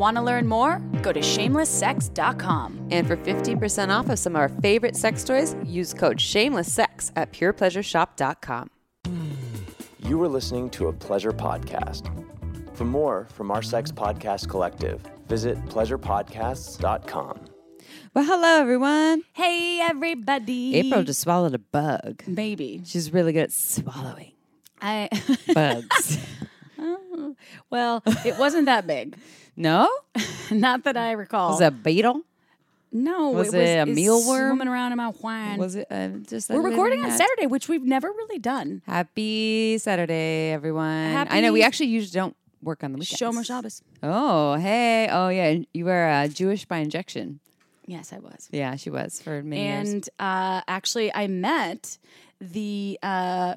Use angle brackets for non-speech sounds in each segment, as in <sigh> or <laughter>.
Want to learn more? Go to shamelesssex.com. And for 15% off of some of our favorite sex toys, use code SHAMELESSSEX at PurePleasureShop.com. You are listening to a pleasure podcast. For more from our sex podcast collective, visit pleasurepodcasts.com. Well, hello, everyone. Hey, everybody. April just swallowed a bug. Maybe. She's really good at swallowing I. <laughs> bugs. <laughs> Oh, well, it wasn't that big. No? <laughs> Not that I recall. Was it a beetle? no, was it was it a mealworm? Swimming around in my wine. Was it uh, just We're recording on? Saturday, which we've never really done. Happy Saturday, everyone. I know we actually usually don't work on the weekends. Shomer Shabbos. Oh, hey. Oh, yeah. You were uh, Jewish by injection. Yes, I was. Yeah, she was for many years. And uh, actually, I met the uh,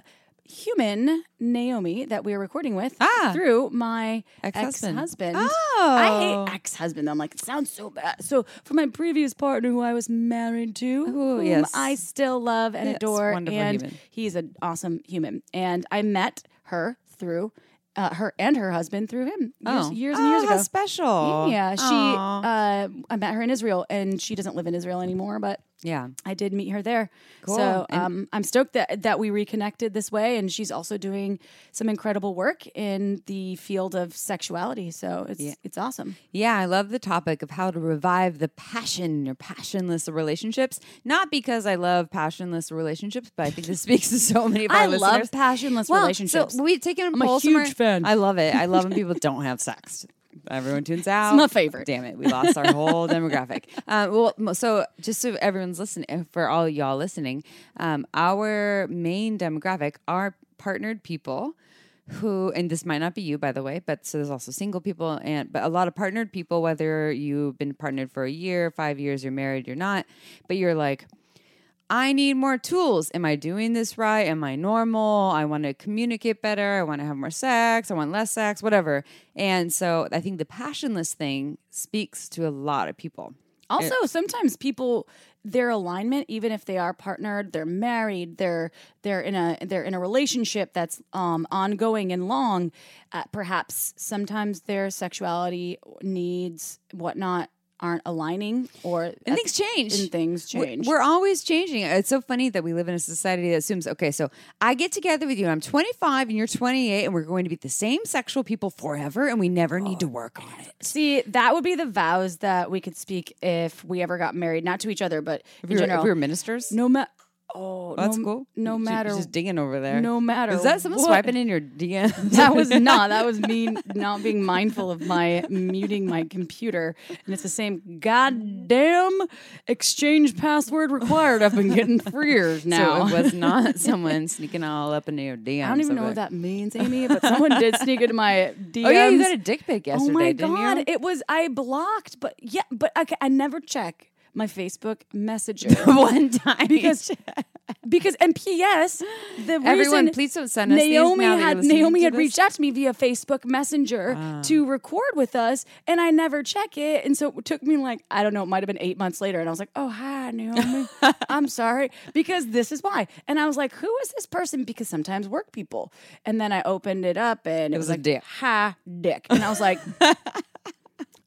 human Naomi that we are recording with Ah. through my Ex-husband. ex-husband. Oh. I hate ex-husband. I'm like, it sounds so bad. So for my previous partner, who I was married to, Ooh, whom yes. I still love and Yes, adore, and human. he's an awesome human. And I met her through. Uh, her and her husband through him years, oh. years and Oh, years ago. special. Yeah, she. Uh, I met her in Israel, and she doesn't live in Israel anymore. But yeah. I did meet her there. Cool. So um, I'm stoked that that we reconnected this way, and she's also doing some incredible work in the field of sexuality. So it's it's awesome. Yeah, I love the topic of how to revive the passion or passionless relationships. Not because I love passionless relationships, but I think this <laughs> speaks to so many of our I listeners. love passionless Well, relationships. So we've taken a I'm a huge fan. I love it. I love when <laughs> people don't have sex. Everyone tunes out. It's my favorite. Damn it, we lost our whole <laughs> demographic. Uh, well, so just so everyone's listening, for all y'all listening, um, our main demographic are partnered people who and this might not be you by the way but so there's also single people and but a lot of partnered people whether you've been partnered for a year five years you're married you're not but you're like I need more tools. Am I doing this right? Am I normal? I want to communicate better. I want to have more sex. I want less sex, whatever. And so I think the passionless thing speaks to a lot of people. Also, sometimes people their alignment, even if they are partnered, they're married, they're they're in a they're in a relationship that's um, ongoing and long. Uh, perhaps sometimes their sexuality needs whatnot aren't aligning, or And things change. and things We're- change. We're, always changing. It's so funny that we live in a society that assumes, okay, so I get together with you, and I'm 25 and you're 28, and we're going to be the same sexual people forever, and we never need to work on it. See, that would be the vows that we could speak if we ever got married, not to each other, but If in we were, general. if we were ministers, no matter. Oh, that's no, cool. No She- matter. just digging over there. no matter Is that someone what- swiping in your DM? <laughs> That was <laughs> not. That was me not being mindful of my muting my computer. And it's the same goddamn exchange password required. I've been getting for years now. So it was <laughs> not someone sneaking all up into your DMs. I don't even know over what that means, Amy, but someone did sneak into my DMs. Oh yeah, you got a dick pic oh yesterday, Oh my god! you? It was I blocked, but yeah, but ca- I never check my Facebook Messenger <laughs> One time because because and P.S. The reason. Everyone, please don't send us Naomi had Naomi had this. reached out to me via Facebook Messenger Ah. to record with us, and I never check it, and so it took me like I don't know, it might have been eight months later, and I was like, "Oh hi, Naomi, <laughs> I'm sorry," because this is why, and I was like, "Who is this person?" Because sometimes work people, and then I opened it up, and it, was was a like, dick. "Hi, dick," and I was like. <laughs>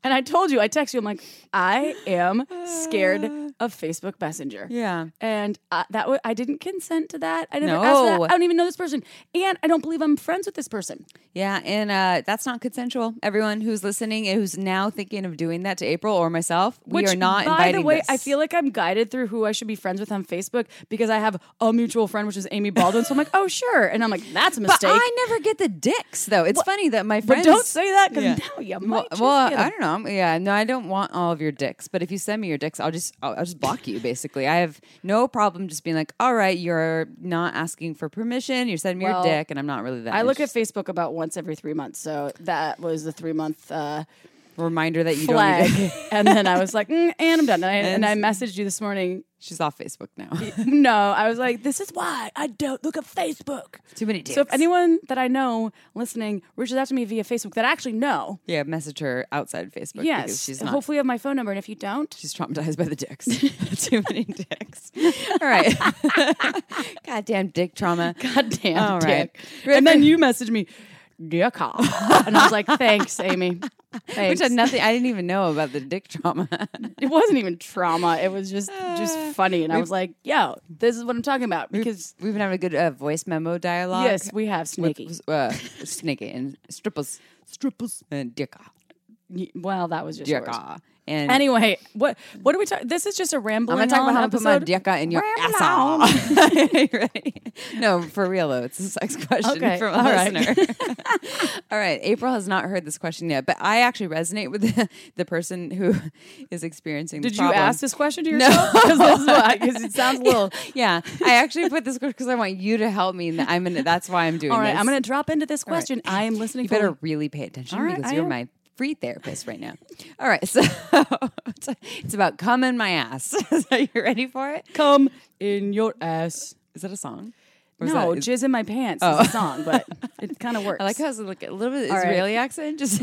And I told you, I text you. I'm like, I am scared <sighs> of Facebook Messenger. Yeah. And uh, that w- I didn't consent to that. I for No. that. I don't even know this person, and I don't believe I'm friends with this person. Yeah, and uh, that's not consensual. Everyone who's listening and who's now thinking of doing that to April or myself, we Which, are not by the way, this. I feel like I'm guided through who I should be friends with on Facebook because I have a mutual friend, which is Amy Baldwin. so I'm like, oh sure, and I'm like, that's a but mistake. I never get the dicks though. It's funny that my but friends don't say that because Yeah. now you Well, might well, get I don't know. Yeah, no, I don't want all of your dicks. But if you send me your dicks, I'll just I'll, I'll just block you. Basically, I have no problem just being like, all right, you're not asking for permission. You're sending me Well, your dick, and I'm not really that. I look at. Facebook about once every three months, so that was the three month uh, reminder that you flag. don't. Need <laughs> and then I was like, mm, and I'm done. And I, and I messaged you this morning. She's off Facebook now. No, I was like, this is why I don't look at Facebook. Too many dicks. So if anyone that I know listening reaches out to me via Facebook that I actually know, yeah, message her outside Facebook. yes, she's not. hopefully you have my phone number. And if you don't, She's traumatized by the dicks. <laughs> Too many dicks. <laughs> All right. Goddamn dick trauma. goddamn All right. dick. And then you messaged me, dick off. And I was like, thanks, Amy. Thanks. Which had nothing. I didn't even know about the dick trauma. <laughs> it wasn't even trauma. It was just just <sighs> funny. And I was like, yo, this is what I'm talking about. Because We've been having a good uh, voice memo dialogue. yes, we have with, Snaky. uh, Snakey and strippers, strippers and dicka, Y- Well, that was just yours. dicka. And Anyway, what what are we talking? This is just a rambling. I'm gonna talk about how to put my dicka in your Ramble asshole. <laughs> Ready? No, for real though, it's a sex question Okay, from a all right. listener. <laughs> <laughs> all right, April has not heard this question yet, but I actually resonate with the, the person who is experiencing. Did you problem. ask this question to yourself? Because it sounds a little. Yeah, I actually put this question because I want you to help me. And I'm gonna. That's why I'm doing. All right, this. I'm going to drop into this right. question. I am listening. You better fully. really pay attention All right, because I you're am. my free therapist right now. All right, <laughs> so it's, about cum in my ass. <laughs> Are you ready for it? come in your ass. Is that a song? Or No, that- jizz in my pants Oh. is a song, but <laughs> it kind of works. I like how it's like a little bit All right. Israeli accent. Just.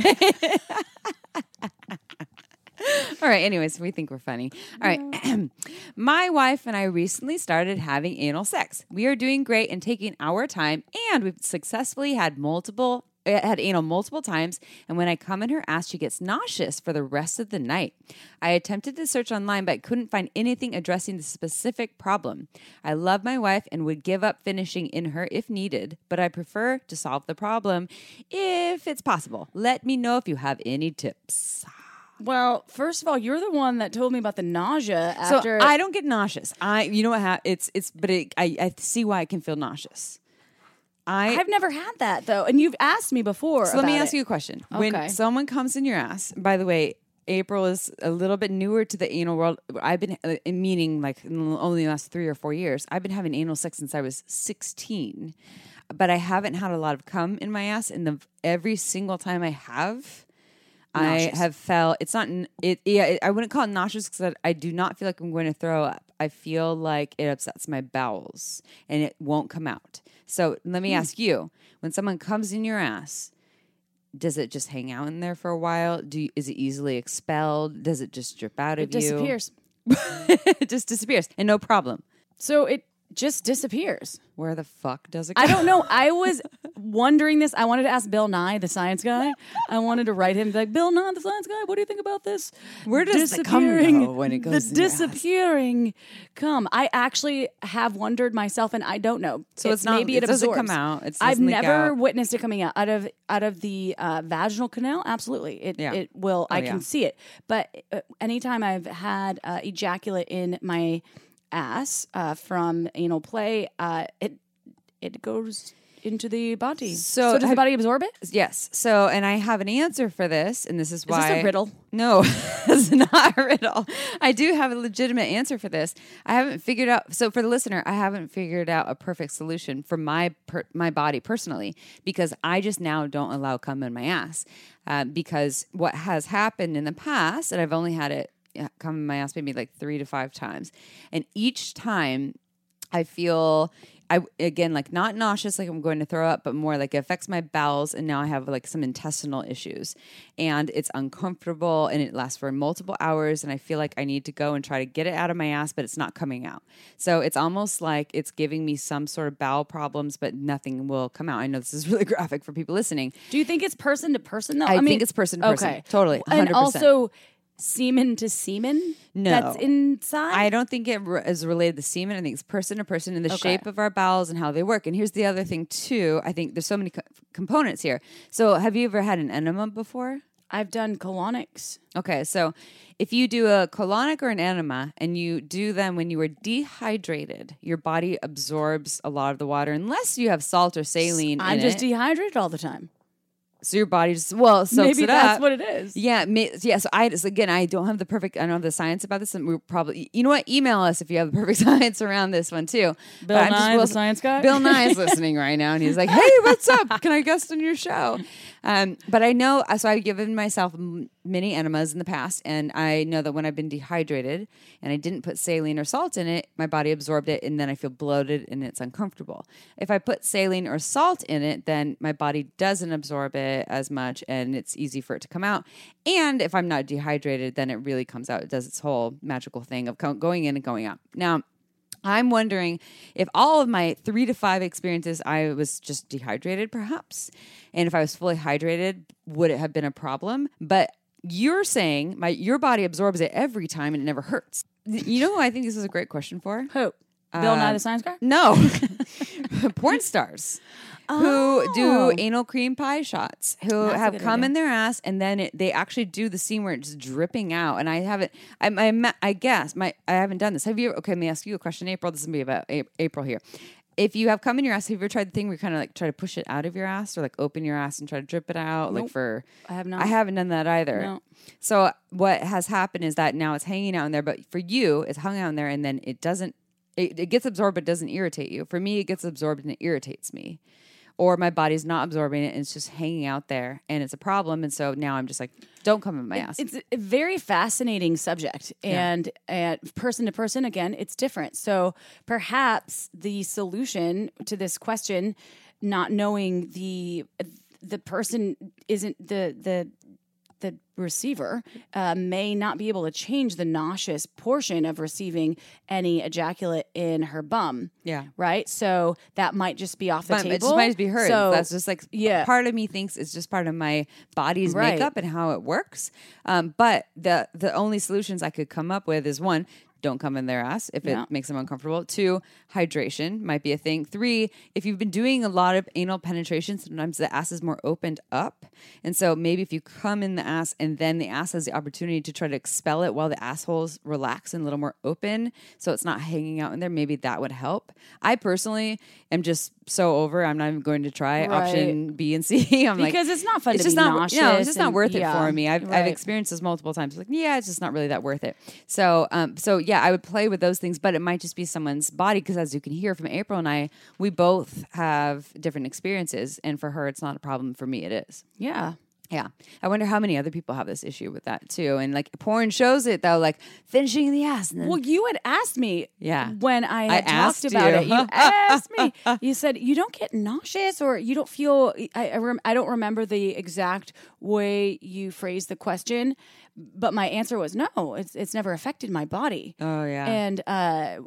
All right. Anyways, we think we're funny. All right. <clears throat> My wife and I recently started having anal sex. We are doing great and taking our time, and we've successfully had multiple. Had anal multiple times, and when I come in her ass, she gets nauseous for the rest of the night. I attempted to search online, but couldn't find anything addressing the specific problem. I love my wife and would give up finishing in her if needed, but I prefer to solve the problem if it's possible. Let me know if you have any tips. well, first of all, you're the one that told me about the nausea So after. I don't get nauseous. I, you know what? Ha- it's it's, but it, I I see why I can feel nauseous. I I've never had that though, and you've asked me before. So let me ask it. you a question. Okay. When someone comes in your ass, by the way, April is a little bit newer to the anal world. I've been, uh, meaning like in only the last three or four years, I've been having anal sex since I was 16. But I haven't had a lot of cum in my ass. And the every single time I have, Nauseous. I have felt it's not it. Yeah, it, I wouldn't call it nauseous because I, I do not feel like I'm going to throw up. I feel like it upsets my bowels and it won't come out. So let Hmm. me ask you: When someone comes in your ass, does it just hang out in there for a while? Do you, is it easily expelled? Does it just drip out It of you? It disappears. <laughs> it just disappears and no problem. So it just disappears. Where the fuck does it go? I don't know. I was <laughs> wondering this. I wanted to ask Bill Nye, the science guy. I wanted to write him like, Bill Nye, the science guy. What do you think about this? Where does the cum Disappearing- go when it goes The disappearing cum. I actually have wondered myself, and I don't know. So it's not- maybe it it, doesn't come out. It I've never out. witnessed it coming out out of out of the uh, vaginal canal. Absolutely, it Yeah. it will. I yeah. can see it. But uh, anytime I've had uh, ejaculate in my ass uh, from anal play, uh, it it goes into the body. So does the body absorb it? Yes. So, and I have an answer for this, and this is Is why this a riddle? No, <laughs> it's not a riddle. I do have a legitimate answer for this. I haven't figured out. So, for the listener, I haven't figured out a perfect solution for my per, my body personally because I just now don't allow cum in my ass. Uh, because what has happened in the past, and I've only had it come in my ass maybe like three to five times, and each time I feel I again like not nauseous like I'm going to throw up, but more like it affects my bowels and now I have like some intestinal issues. And it's uncomfortable and it lasts for multiple hours and I feel like I need to go and try to get it out of my ass, but it's not coming out. So it's almost like it's giving me some sort of bowel problems, but nothing will come out. I know this is <laughs> really graphic for people listening. Do you think it's person to person though? I mean, think it's person to person. Okay, Totally, And 100%. And also semen to semen. No. that's inside. I don't think it re- is related to semen. I think it's person to person and the Okay. shape of our bowels and how they work. And here's the other thing too. I think there's so many co- components here. So, have you ever had an enema before? I've done colonics. Okay, so if you do a colonic or an enema and you do them when you are dehydrated, your body absorbs a lot of the water unless you have salt or saline I'm just it. dehydrated all the time. So your body just well soaks Maybe it that's up. what it is. Yeah, ma- yeah. So I just again, I don't have the perfect. I don't have the science about this, and we're probably. You know what? Email us if you have the perfect <laughs> science around this one too. Bill But I'm just Nye, the science guy? Bill Nye is listening right now, and he's like, <laughs> "Hey, what's up? Can I guest on your show?" Um, but I know, so I've given myself many enemas in the past, and I know that when I've been dehydrated and I didn't put saline or salt in it, my body absorbed it, and then I feel bloated and it's uncomfortable. If I put saline or salt in it, then my body doesn't absorb it as much, and it's easy for it to come out. And if I'm not dehydrated, then it really comes out. It does its whole magical thing of going in and going out. Now, I'm wondering if all of my three to five experiences, I was just dehydrated, perhaps. And if I was fully hydrated, would it have been a problem? But you're saying my your body absorbs it every time and it never hurts. You know who I think this is a great question for? Who? Bill Nye the um, Science Guy? No, <laughs> <laughs> porn stars who do oh. anal cream pie shots, who Oh. That's a have good come idea. in their ass, and then it, they actually do the scene where it's dripping out. And I haven't, I, I, ma- I guess my, I haven't done this. Have you? Okay, let me ask you a question, April. This is gonna be about A- April here. If you have come in your ass, have you ever tried the thing where you kind of like try to push it out of your ass, or like open your ass and try to drip it out, like Nope. for? I have not. I haven't done that either. No. So what has happened is that now it's hanging out in there, but for you, it's hung out in there, and then it doesn't. It, it gets absorbed, but doesn't irritate you. For me, it gets absorbed and it irritates me, or my body's not absorbing it and it's just hanging out there, and it's a problem. And so now I'm just like, don't come in my ass. It's a very fascinating subject, and and person to person, again, it's different. So perhaps the solution to this question, not knowing the the person isn't the the the receiver uh, may not be able to change the nauseous portion of receiving any ejaculate in her bum. Yeah. Right. So that might just be off the But table. it just might just be hers. So That's just like yeah. Part of me thinks it's just part of my body's Right. makeup and how it works. Um, but the the only solutions I could come up with is one, don't come in their ass if Yeah. it makes them uncomfortable. Two, hydration might be a thing. Three, if you've been doing a lot of anal penetration, sometimes the ass is more opened up. And so maybe if you come in the ass and then the ass has the opportunity to try to expel it while the asshole's relaxed and a little more open, so it's not hanging out in there, maybe that would help. I personally am just so over. I'm not even going to try Right. option B and C. <laughs> I'm like Because it's not fun it's to just not no, nauseous it's just not worth it yeah, for me. I've I've experienced this multiple times. Like, yeah, it's just not really that worth it. So, um, so yeah, I would play with those things, but it might just be someone's body because, as you can hear from April and I, we both have different experiences, and for her, it's not a problem. For me, it is. yeah. Yeah, I wonder how many other people have this issue with that too. And like porn shows it though, like finishing the ass. And then, Well, you had asked me Yeah. when I I had asked talked about you. it. You <laughs> asked me. You said you don't get nauseous or you don't feel. I I, rem, I don't remember the exact way you phrased the question, but my answer was no. It's it's never affected my body. oh yeah, And uh,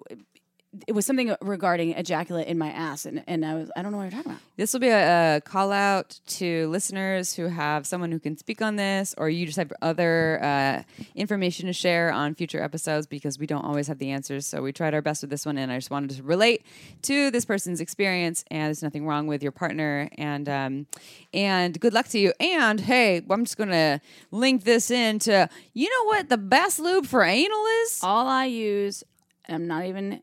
it was something regarding ejaculate in my ass, and, and I was I don't know what you're talking about. This will be a, a call out to listeners who have someone who can speak on this, or you just have other uh, information to share on future episodes because we don't always have the answers. So we tried our best with this one, and I just wanted to relate to this person's experience. And there's nothing wrong with your partner, and um, and good luck to you. And hey, I'm just gonna link this into you know what the best lube for anal is. All I use, I'm not even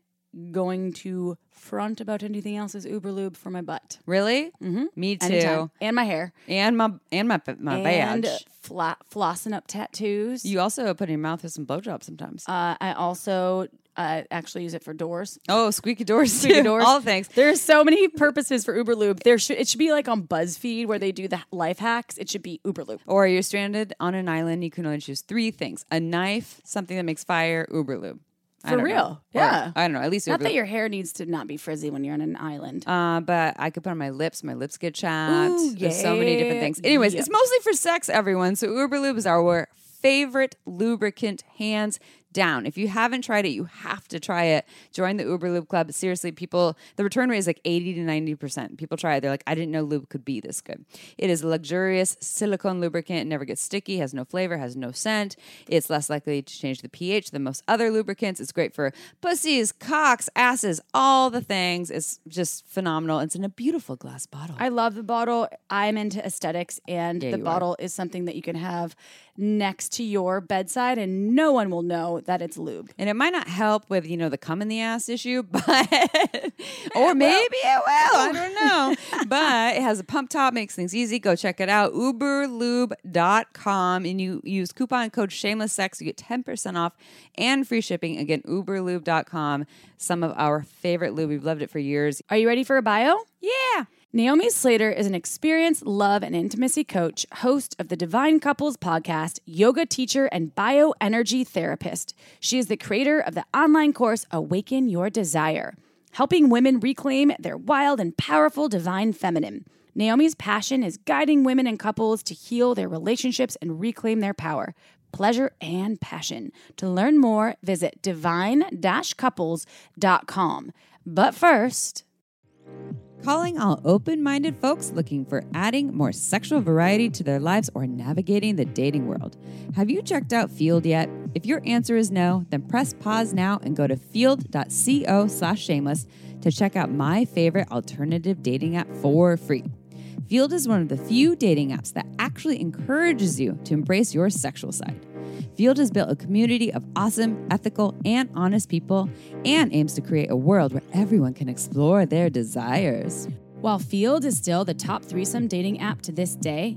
going to front about anything else, is Uber Lube for my butt. Really? Mm-hmm. Me too. Anytime. And my hair. And my and my my and badge. fla- flossing up tattoos. You also put in your mouth with some blowjobs sometimes. uh, I also uh, actually use it for doors. oh, squeaky doors, Squeaky doors. All things. There's so many purposes for Uber Lube. There should it should be like on BuzzFeed where they do the life hacks. It should be Uber Lube. Or you're stranded on an island. You can only choose three things: a knife, something that makes fire, Uber lube. For real. Or- Yeah. I don't know. At least Not that your hair needs to not be frizzy when you're on an island. Uh, but I could put on my lips. My lips get chapped. Ooh, There's so many different things. Anyways, Yep. it's mostly for sex, everyone. So Uber Lube is our favorite lubricant, hands down. If you haven't tried it, you have to try it. Join the Uber Lube Club. Seriously, people, the return rate is like 80 to 90%. People try it. They're like, I didn't know lube could be this good. It is a luxurious silicone lubricant. It never gets sticky, has no flavor, has no scent. It's less likely to change the pH than most other lubricants. It's great for pussies, cocks, asses, all the things. It's just phenomenal. It's in a beautiful glass bottle. I love the bottle. I'm into aesthetics, and Yeah, the you are. bottle is something that you can have next to your bedside, and no one will know that it's lube. And it might not help with, you know, the cum in the ass issue, <laughs> but or <laughs> maybe it will. I don't know. <laughs> but it has a pump top, makes things easy. Go check it out. Uberlube.com. And you use coupon code shameless sex, you get 10% off and free shipping. Again, uberlube.com. Some of our favorite lube. We've loved it for years. Are you ready for a bio? Yeah. Naomi Slater is an experienced love and intimacy coach, host of the Divine Couples podcast, yoga teacher, and bioenergy therapist. She is the creator of the online course Awaken Your Desire, helping women reclaim their wild and powerful divine feminine. Naomi's passion is guiding women and couples to heal their relationships and reclaim their power, pleasure, and passion. To learn more, visit divine couples.com. But first, Calling all open minded folks looking for adding more sexual variety to their lives or navigating the dating world. Have you checked out Feeld yet? If your answer is no, then press pause now and go to feeld.co slash shameless to check out my favorite alternative dating app for free. Feeld is one of the few dating apps that actually encourages you to embrace your sexual side. Feeld has built a community of awesome, ethical, and honest people and aims to create a world where everyone can explore their desires. While Feeld is still the top threesome dating app to this day,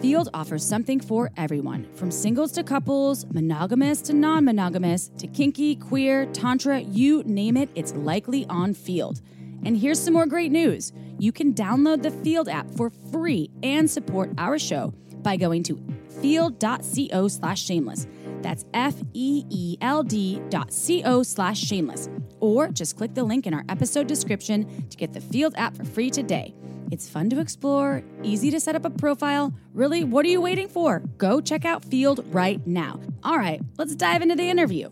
Feeld offers something for everyone from singles to couples, monogamous to non monogamous, to kinky, queer, tantra, you name it, it's likely on Feeld. And here's some more great news you can download the Feeld app for free and support our show by going to feeld.co slash shameless. That's F E E L D dot C O slash shameless. Or just click the link in our episode description to get the Feeld app for free today. It's fun to explore, easy to set up a profile. Really, what are you waiting for? Go check out Feeld right now. All right, let's dive into the interview.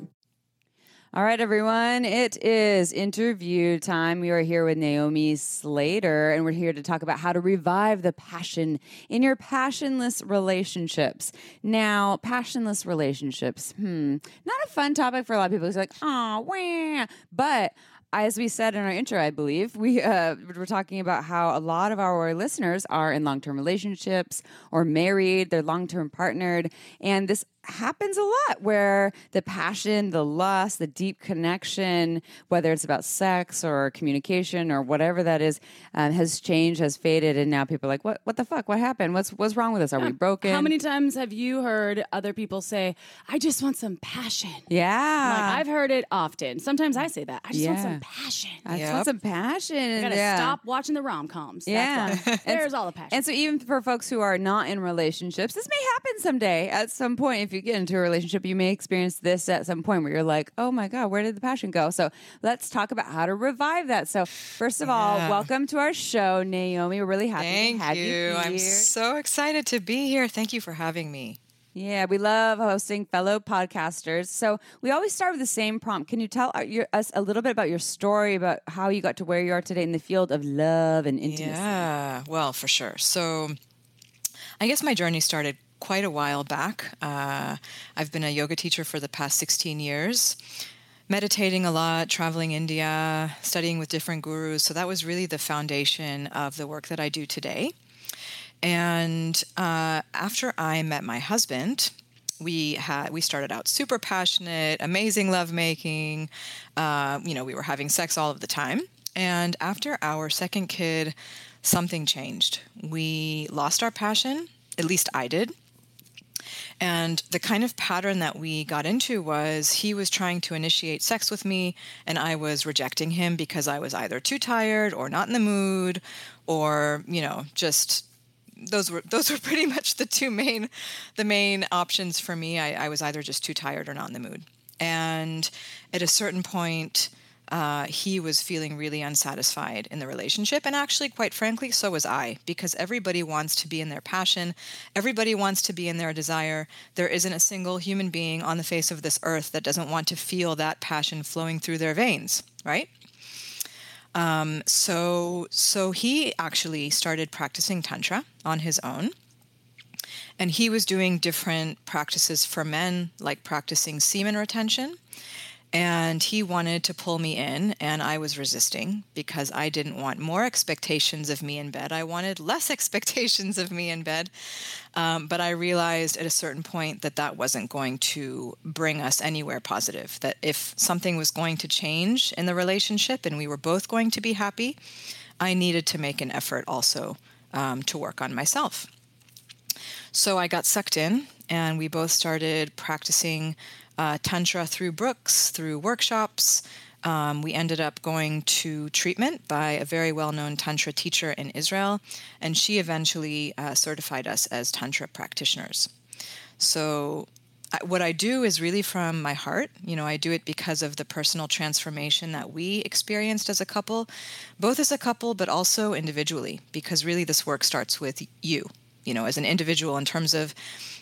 All right, everyone. It is interview time. We are here with Naomi Slater, and we're here to talk about how to revive the passion in your passionless relationships. Now, passionless relationships, hmm, not a fun topic for a lot of people. It's like, oh, wah. But as we said in our intro, I believe we uh, were talking about how a lot of our listeners are in long-term relationships or married, they're long-term partnered, and this happens a lot where the passion, the lust, the deep connection, whether it's about sex or communication or whatever that is, um, has changed, has faded, and now people are like, "What? What the fuck? What happened? What's what's wrong with us? Are we broken?" How many times have you heard other people say, I just want some passion? Yeah, Like, I've heard it often. Sometimes I say that. I just want some passion. I just Yep. want some passion. I gotta yeah. stop watching the rom coms. Yeah. <laughs> There's all the passion. And so, even for folks who are not in relationships, this may happen someday. At some point, if you get into a relationship, you may experience this at some point where you're like, "Oh my god, where did the passion go?" So, let's talk about how to revive that. So, first of all, Yeah. welcome to our show, Naomi. We're really happy Thank to have you, you. here. I'm so excited to be here. Thank you for having me. Yeah, we love hosting fellow podcasters. So we always start with the same prompt. Can you tell our, your, us a little bit about your story about how you got to where you are today in the field of love and intimacy? Yeah, well, for sure. So I guess my journey started quite a while back. Uh, I've been a yoga teacher for the past 16 years, meditating a lot, traveling India, studying with different gurus. So that was really the foundation of the work that I do today. And uh, after I met my husband, we had we started out super passionate, amazing lovemaking. Uh, you know, we were having sex all of the time. And after our second kid, something changed. We lost our passion. At least I did. And the kind of pattern that we got into was he was trying to initiate sex with me, and I was rejecting him because I was either too tired or not in the mood, or you know, just those were <laughs> those were pretty much the two main the main options for me. I, I was either just too tired or not in the mood. And at a certain point, uh, he was feeling really unsatisfied in the relationship. And actually, quite frankly, so was I, because everybody wants to be in their passion. Everybody wants to be in their desire. There isn't a single human being on the face of this earth that doesn't want to feel that passion flowing through their veins, right? Um, so, so he actually started practicing Tantra on his own. And he was doing different practices for men, like practicing semen retention and he wanted to pull me in and i was resisting because i didn't want more expectations of me in bed. I wanted less <laughs> expectations of me in bed. Um, but i realized at a certain point that that wasn't going to bring us anywhere positive that if something was going to change in the relationship and we were both going to be happy i needed to make an effort also um, to work on myself. So I got sucked in, and we both started practicing uh, Tantra through Brooks, through workshops. Um, we ended up going to treatment by a very well known Tantra teacher in Israel, and she eventually uh, certified us as Tantra practitioners. So, what I do is really from my heart. You know, I do it because of the personal transformation that we experienced as a couple, both as a couple, but also individually, because really this work starts with you, you know, as an individual in terms of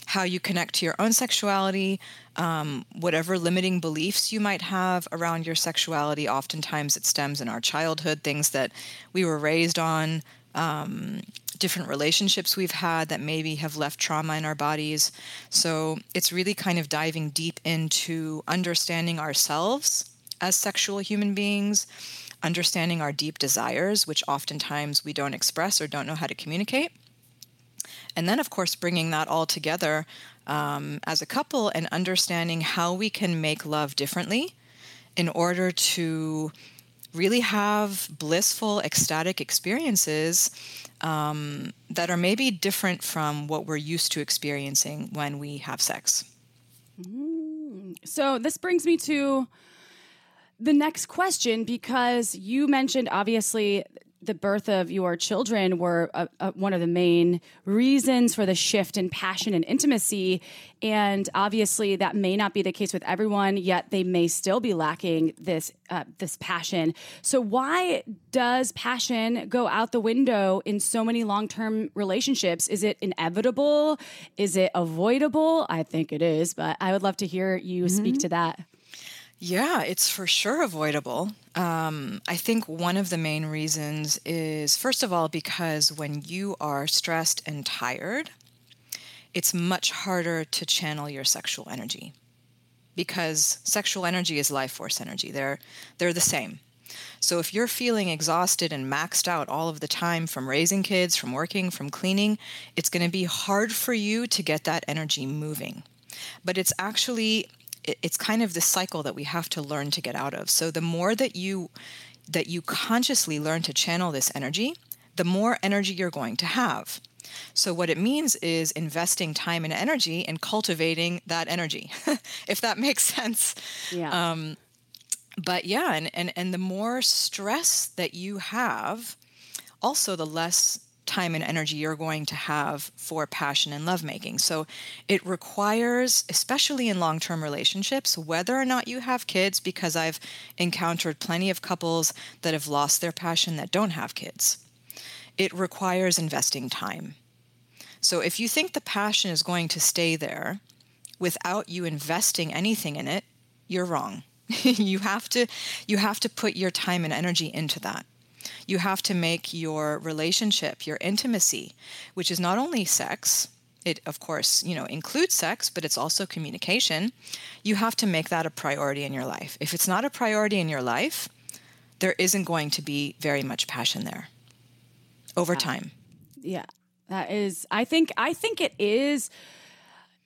how you connect to your own sexuality, um, whatever limiting beliefs you might have around your sexuality. Oftentimes it stems in our childhood, things that we were raised on, um, different relationships we've had that maybe have left trauma in our bodies. So it's really kind of diving deep into understanding ourselves as sexual human beings, understanding our deep desires, which oftentimes we don't express or don't know how to communicate. And then, of course, bringing that all together um, as a couple and understanding how we can make love differently in order to really have blissful, ecstatic experiences um, that are maybe different from what we're used to experiencing when we have sex. Mm. So, this brings me to the next question because you mentioned obviously the birth of your children were uh, uh, one of the main reasons for the shift in passion and intimacy. And obviously, that may not be the case with everyone. Yet they may still be lacking this uh, this passion. So, why does passion go out the window in so many long term relationships? Is it inevitable? Is it avoidable? I think it is, but I would love to hear you mm-hmm. speak to that. Yeah, it's for sure avoidable. Um, I think one of the main reasons is, first of all, because when you are stressed and tired, it's much harder to channel your sexual energy because sexual energy is life force energy. They're, they're the same. So if you're feeling exhausted and maxed out all of the time from raising kids, from working, from cleaning, it's going to be hard for you to get that energy moving. But it's actually it's kind of the cycle that we have to learn to get out of. So the more that you that you consciously learn to channel this energy, the more energy you're going to have. So what it means is investing time and energy in cultivating that energy, <laughs> if that makes sense. Yeah. Um, but yeah, and, and and the more stress that you have, also the less time and energy you're going to have for passion and lovemaking. So it requires, especially in long term relationships, whether or not you have kids, because I've encountered plenty of couples that have lost their passion that don't have kids, it requires investing time. So if you think the passion is going to stay there without you investing anything in it, you're wrong. <laughs> you have to you have to put your time and energy into that you have to make your relationship, your intimacy, which is not only sex, it of course, you know, includes sex, but it's also communication. You have to make that a priority in your life. If it's not a priority in your life, there isn't going to be very much passion there over time. Yeah. That is I think I think it is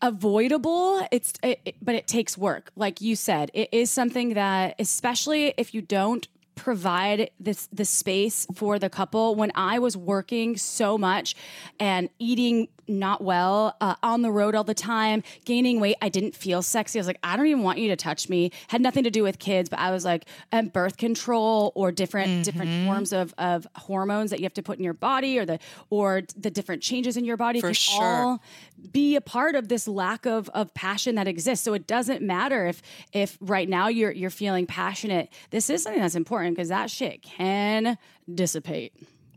avoidable it's it, it, but it takes work like you said it is something that especially if you don't provide this the space for the couple. When I was working so much and eating not well, uh, on the road all the time, gaining weight. I didn't feel sexy. I was like, I don't even want you to touch me. Had nothing to do with kids, but I was like, and birth control or different mm-hmm. different forms of, of hormones that you have to put in your body or the or the different changes in your body For can sure. all be a part of this lack of of passion that exists. So it doesn't matter if if right now you're you're feeling passionate. This is something that's important because that shit can dissipate.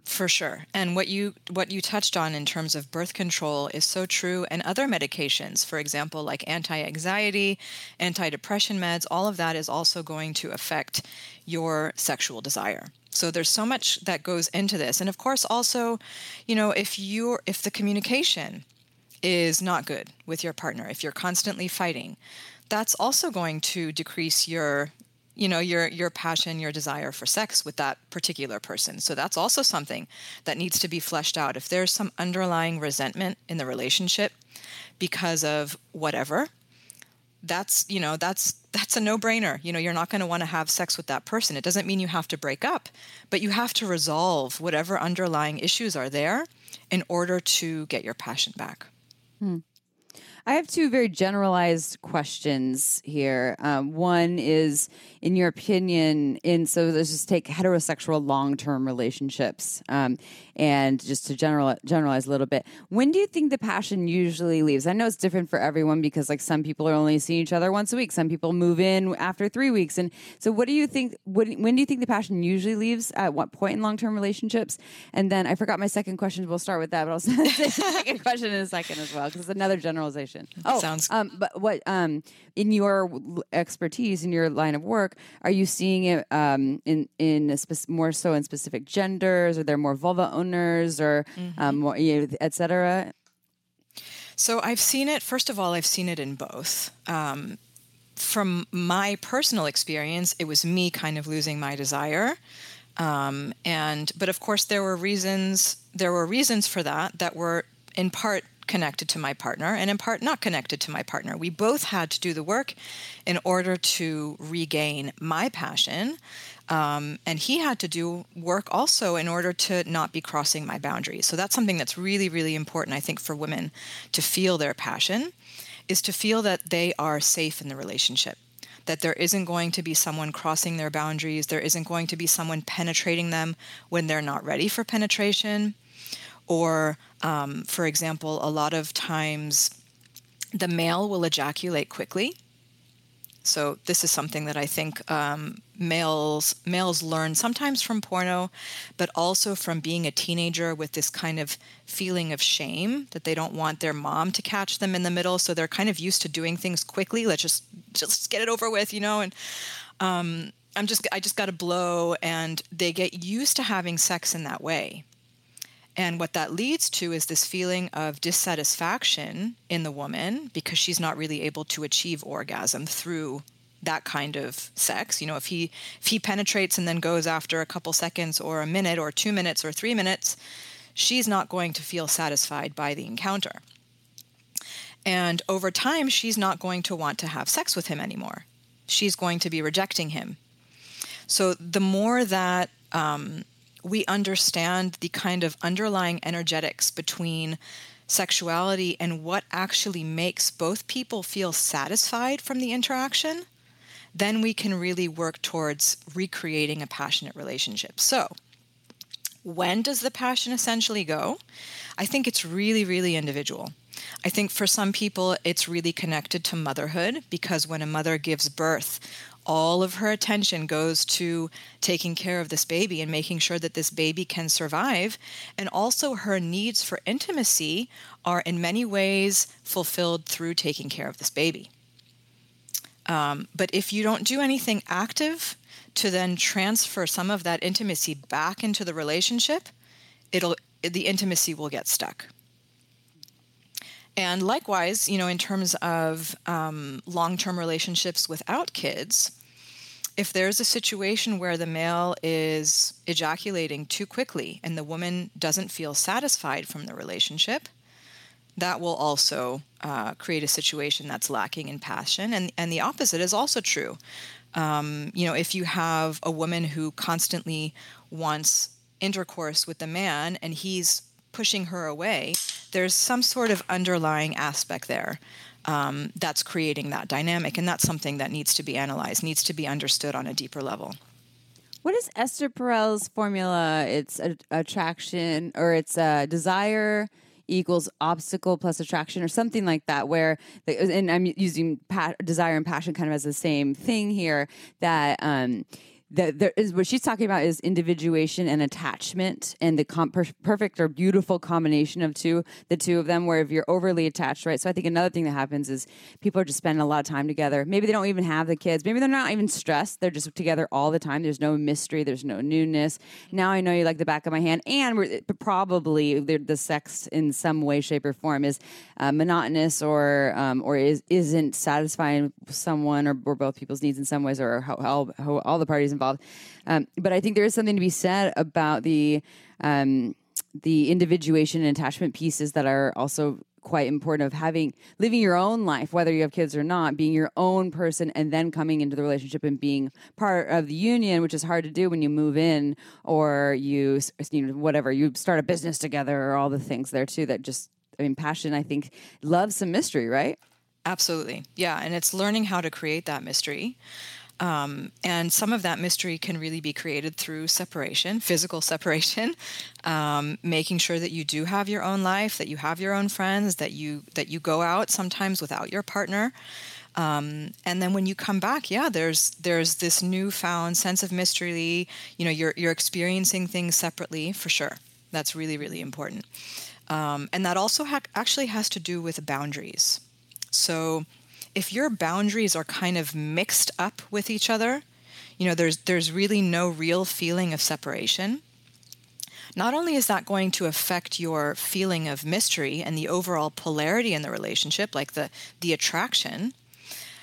For sure. And what you what you touched on in terms of birth control is so true and other medications, for example, like anti-anxiety, anti-depression meds, all of that is also going to affect your sexual desire. So there's so much that goes into this. And of course also, you know, if you're if the communication is not good with your partner, if you're constantly fighting, that's also going to decrease your you know your your passion your desire for sex with that particular person. So that's also something that needs to be fleshed out. If there's some underlying resentment in the relationship because of whatever that's you know that's that's a no-brainer. You know you're not going to want to have sex with that person. It doesn't mean you have to break up but you have to resolve whatever underlying issues are there in order to get your passion back. Hmm. I have two very generalized questions here. Um, one is, in your opinion, in so let's just take heterosexual long term relationships, um, and just to general generalize a little bit. When do you think the passion usually leaves? I know it's different for everyone because like some people are only seeing each other once a week, some people move in after three weeks, and so what do you think? What, when do you think the passion usually leaves? At what point in long term relationships? And then I forgot my second question. We'll start with that, but I'll <laughs> second question in a second as well because it's another generalization. Oh, Sounds- Um, but what um in your expertise in your line of work are you seeing it um in in a spec- more so in specific genders? Are there more vulva owners or um more, you know, et cetera? So I've seen it, first of all, I've seen it in both. Um, from my personal experience, it was me kind of losing my desire. Um, and but of course there were reasons there were reasons for that that were in part connected to my partner and in part not connected to my partner. We both had to do the work in order to regain my passion. Um, and he had to do work also in order to not be crossing my boundaries. So that's something that's really, really important, I think, for women to feel their passion, is to feel that they are safe in the relationship. That there isn't going to be someone crossing their boundaries, there isn't going to be someone penetrating them when they're not ready for penetration. Or, um, for example, a lot of times the male will ejaculate quickly. So this is something that I think um, males males learn sometimes from porno, but also from being a teenager with this kind of feeling of shame that they don't want their mom to catch them in the middle. So they're kind of used to doing things quickly. Let's just just get it over with, you know. And um, I'm just I just got to blow, and they get used to having sex in that way. And what that leads to is this feeling of dissatisfaction in the woman because she's not really able to achieve orgasm through that kind of sex. You know, if he if he penetrates and then goes after a couple seconds or a minute or 2 minutes or 3 minutes, she's not going to feel satisfied by the encounter. And over time she's not going to want to have sex with him anymore. She's going to be rejecting him. So the more that um, we understand the kind of underlying energetics between sexuality and what actually makes both people feel satisfied from the interaction, then we can really work towards recreating a passionate relationship. So, when does the passion essentially go? I think it's really, really individual. I think for some people, it's really connected to motherhood because when a mother gives birth, all of her attention goes to taking care of this baby and making sure that this baby can survive. And also, her needs for intimacy are in many ways fulfilled through taking care of this baby. Um, but if you don't do anything active to then transfer some of that intimacy back into the relationship, it'll the intimacy will get stuck. And likewise, you know, in terms of um, long term relationships without kids, if there's a situation where the male is ejaculating too quickly and the woman doesn't feel satisfied from the relationship, that will also uh, create a situation that's lacking in passion. And, and the opposite is also true. Um, you know, if you have a woman who constantly wants intercourse with the man and he's pushing her away, there's some sort of underlying aspect there um, that's creating that dynamic. And that's something that needs to be analyzed, needs to be understood on a deeper level. What is Esther Perel's formula? It's a, attraction or it's a desire equals obstacle plus attraction or something like that where and i'm using pa- desire and passion kind of as the same thing here that um that there is what she's talking about is individuation and attachment and the perfect or beautiful combination of two the two of them where if you're overly attached right? So i think another thing that happens is people are just spending a lot of time together. Maybe they don't even have the kids. Maybe they're not even stressed. They're just together all the time. There's no mystery. There's no newness. Now i know you like the back of my hand. And we're probably the, the sex in some way shape or form is uh, monotonous or um, or is, isn't satisfying someone or, or both people's needs in some ways or how, how, how all the parties involved. Um, but I think there is something to be said about the um, the individuation and attachment pieces that are also quite important of having living your own life whether you have kids or not being your own person and then coming into the relationship and being part of the union which is hard to do when you move in or you you know whatever you start a business together or all the things there too that just I mean, passion, I think, loves some mystery, right? Absolutely. Yeah. And it's learning how to create that mystery. Um, and some of that mystery can really be created through separation, <laughs> physical separation, um, making sure that you do have your own life, that you have your own friends, that you that you go out sometimes without your partner. Um, and then when you come back, yeah, there's there's this newfound sense of mystery. You know, you're you're experiencing things separately for sure. That's really really important. Um, and that also ha- actually has to do with boundaries. So if your boundaries are kind of mixed up with each other, you know, there's there's really no real feeling of separation. Not only is that going to affect your feeling of mystery and the overall polarity in the relationship, like the the attraction,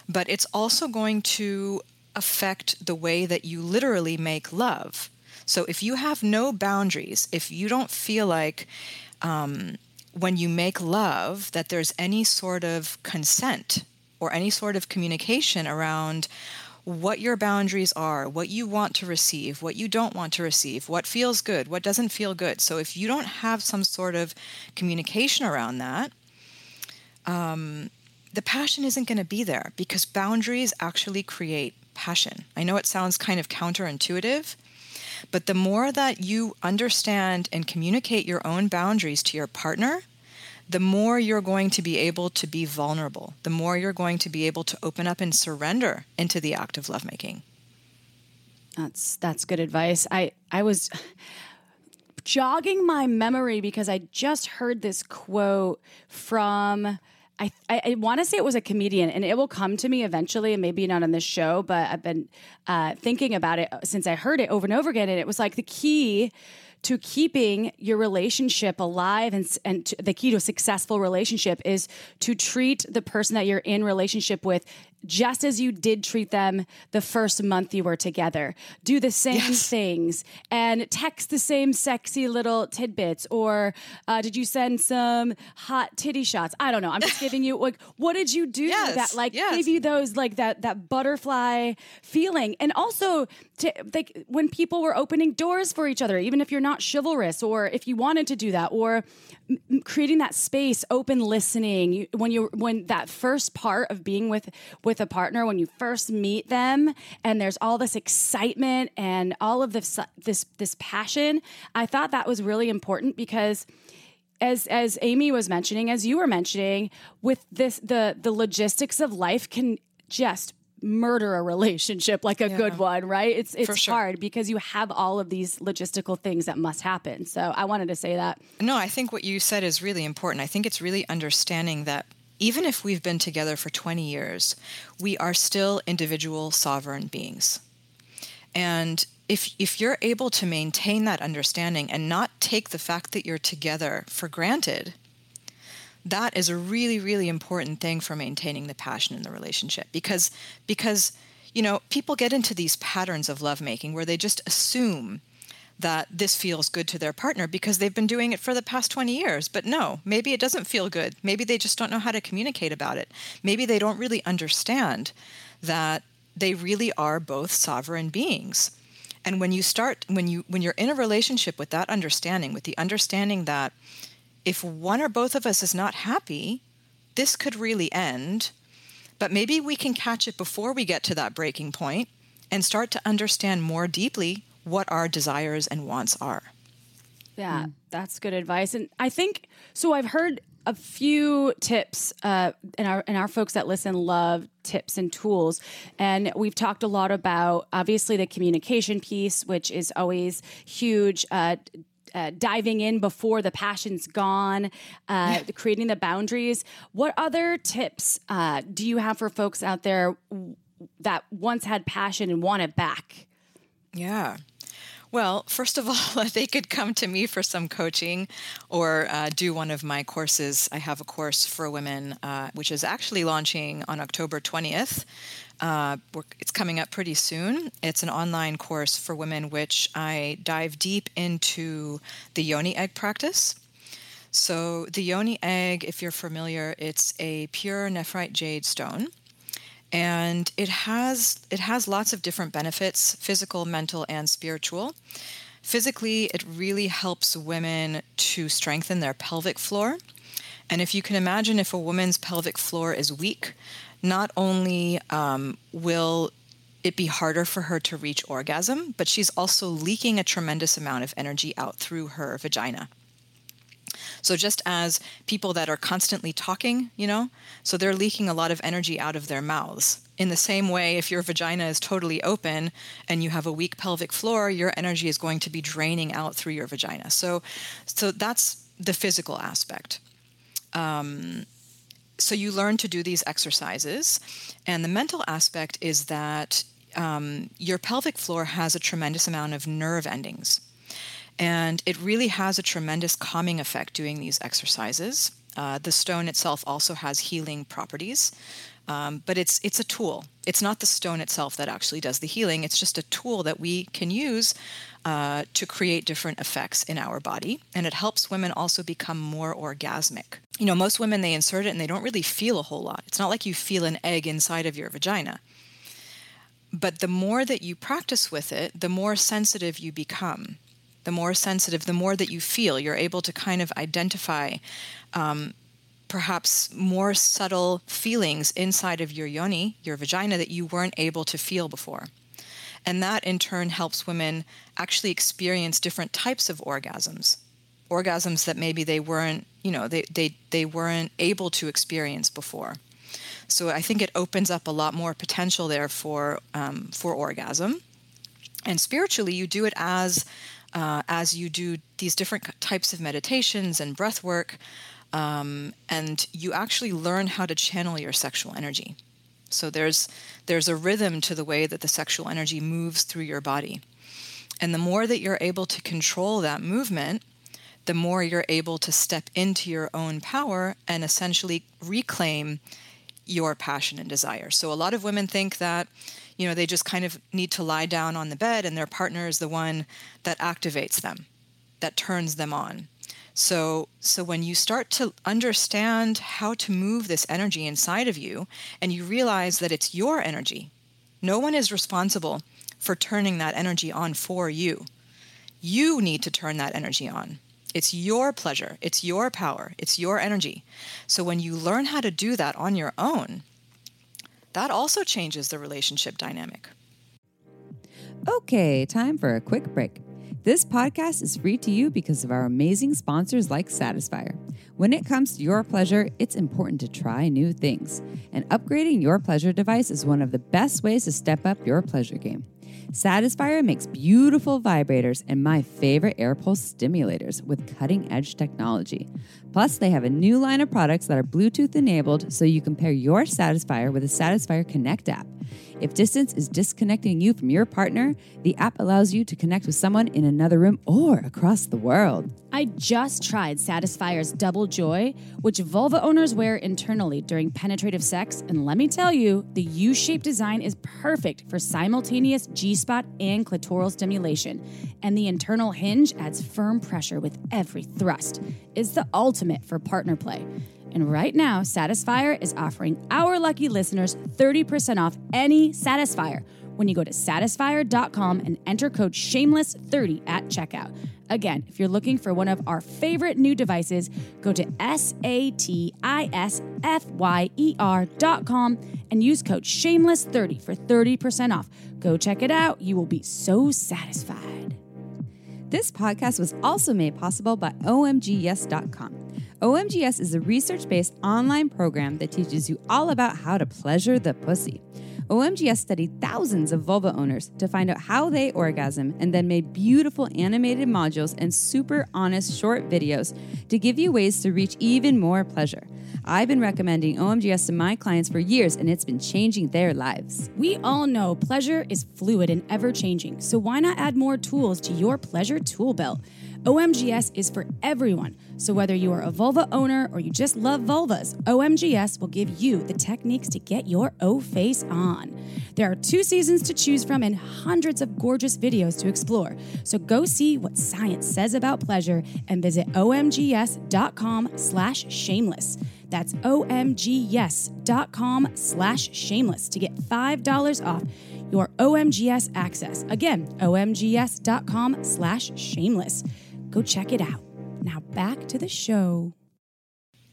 but it's also going to affect the way that you literally make love. So if you have no boundaries, if you don't feel like um, when you make love that there's any sort of consent or any sort of communication around what your boundaries are, what you want to receive, what you don't want to receive, what feels good, what doesn't feel good. So if you don't have some sort of communication around that, um, the passion isn't going to be there because boundaries actually create passion. I know it sounds kind of counterintuitive, but the more that you understand and communicate your own boundaries to your partner, the more you're going to be able to be vulnerable, the more you're going to be able to open up and surrender into the act of lovemaking. That's that's good advice. I I was jogging my memory because I just heard this quote from I, I, I want to say it was a comedian, and it will come to me eventually, and maybe not on this show, but I've been uh, thinking about it since I heard it over and over again. And it was like the key to keeping your relationship alive and, and to, the key to a successful relationship is to treat the person that you're in relationship with just as you did treat them the first month you were together. Do the same yes. things and text the same sexy little tidbits. Or uh, did you send some hot titty shots? I don't know. I'm just <laughs> giving you like, what did you do yes. that like yes. gave you those like that that butterfly feeling? And also, to, like when people were opening doors for each other, even if you're not chivalrous, or if you wanted to do that, or creating that space, open listening. When you when that first part of being with with a partner, when you first meet them, and there's all this excitement and all of this this this passion, I thought that was really important because as as Amy was mentioning, as you were mentioning, with this the the logistics of life can just murder a relationship like a yeah. good one, right? It's it's sure. hard because you have all of these logistical things that must happen. So I wanted to say that. No, I think what you said is really important. I think it's really understanding that even if we've been together for 20 years, we are still individual sovereign beings. And if if you're able to maintain that understanding and not take the fact that you're together for granted, that is a really really important thing for maintaining the passion in the relationship because because you know people get into these patterns of lovemaking where they just assume that this feels good to their partner because they've been doing it for the past 20 years. But no, maybe it doesn't feel good. Maybe they just don't know how to communicate about it. Maybe they don't really understand that they really are both sovereign beings. And when you start when you when you're in a relationship with that understanding, with the understanding that if one or both of us is not happy, this could really end. But maybe we can catch it before we get to that breaking point and start to understand more deeply what our desires and wants are. Yeah, mm. that's good advice. And I think so. I've heard a few tips, uh, and our and our folks that listen love tips and tools. And we've talked a lot about obviously the communication piece, which is always huge. Uh, uh, diving in before the passion's gone, uh, creating the boundaries. What other tips uh, do you have for folks out there that once had passion and want it back? Yeah. Well, first of <laughs> all, they could come to me for some coaching or uh, do one of my courses. I have a course for women, uh, which is actually launching on October 20th. Uh, it's coming up pretty soon. It's an online course for women, which I dive deep into the yoni egg practice. So, the yoni egg, if you're familiar, it's a pure nephrite jade stone and it has it has lots of different benefits physical mental and spiritual physically it really helps women to strengthen their pelvic floor And if you can imagine if a woman's pelvic floor is weak, not only um, will it be harder for her to reach orgasm, but she's also leaking a tremendous amount of energy out through her vagina. So just as people that are constantly talking, you know, so they're leaking a lot of energy out of their mouths. In the same way, if your vagina is totally open and you have a weak pelvic floor, your energy is going to be draining out through your vagina. So, so that's the physical aspect. Um, so you learn to do these exercises, and the mental aspect is that um, your pelvic floor has a tremendous amount of nerve endings. And it really has a tremendous calming effect doing these exercises. Uh, the stone itself also has healing properties, um, but it's it's a tool. It's not the stone itself that actually does the healing. It's just a tool that we can use uh, to create different effects in our body, and it helps women also become more orgasmic. You know, most women they insert it and they don't really feel a whole lot. It's not like you feel an egg inside of your vagina. But the more that you practice with it, the more sensitive you become the more sensitive, the more that you feel. You're able to kind of identify um, perhaps more subtle feelings inside of your yoni, your vagina, that you weren't able to feel before. And that in turn helps women actually experience different types of orgasms. Orgasms that maybe they weren't, you know, they, they, they weren't able to experience before. So I think it opens up a lot more potential there for um, for orgasm. And spiritually, you do it as uh, as you do these different types of meditations and breath work, um, and you actually learn how to channel your sexual energy. So there's there's a rhythm to the way that the sexual energy moves through your body, and the more that you're able to control that movement, the more you're able to step into your own power and essentially reclaim your passion and desire. So a lot of women think that you know they just kind of need to lie down on the bed and their partner is the one that activates them that turns them on so so when you start to understand how to move this energy inside of you and you realize that it's your energy no one is responsible for turning that energy on for you. You need to turn that energy on. It's your pleasure. It's your power. It's your energy. So when you learn how to do that on your own that also changes the relationship dynamic. Okay, time for a quick break. This podcast is free to you because of our amazing sponsors like Satisfyer. When it comes to your pleasure, it's important to try new things, and upgrading your pleasure device is one of the best ways to step up your pleasure game. Satisfyer makes beautiful vibrators and my favorite air pulse stimulators with cutting edge technology. Plus, they have a new line of products that are Bluetooth enabled so you can pair your Satisfyer with a Satisfyer Connect app. If distance is disconnecting you from your partner, the app allows you to connect with someone in another room or across the world. I just tried Satisfyer's Double Joy, which vulva owners wear internally during penetrative sex, and let me tell you, the U shaped design is perfect for simultaneous G spot and clitoral stimulation, and the internal hinge adds firm pressure with every thrust. It's the ultimate for partner play. And right now, Satisfyer is offering our lucky listeners 30% off any Satisfyer when you go to satisfyer.com and enter code shameless30 at checkout. Again, if you're looking for one of our favorite new devices, go to S A T I S F Y E R.com and use code shameless30 for 30% off. Go check it out. You will be so satisfied. This podcast was also made possible by OMGYes.com. OMGYes is a research based online program that teaches you all about how to pleasure the pussy. OMGYes studied thousands of vulva owners to find out how they orgasm and then made beautiful animated modules and super honest short videos to give you ways to reach even more pleasure. I've been recommending OMGYes to my clients for years and it's been changing their lives. We all know pleasure is fluid and ever changing, so why not add more tools to your pleasure tool belt? OMGYes is for everyone. So, whether you are a vulva owner or you just love vulvas, OMGYes will give you the techniques to get your O face on. There are two seasons to choose from and hundreds of gorgeous videos to explore. So, go see what science says about pleasure and visit omgyes.com slash shameless. That's omgyes.com slash shameless to get $5 off your OMGYes access. Again, omgyes.com slash shameless. Go check it out. Now back to the show.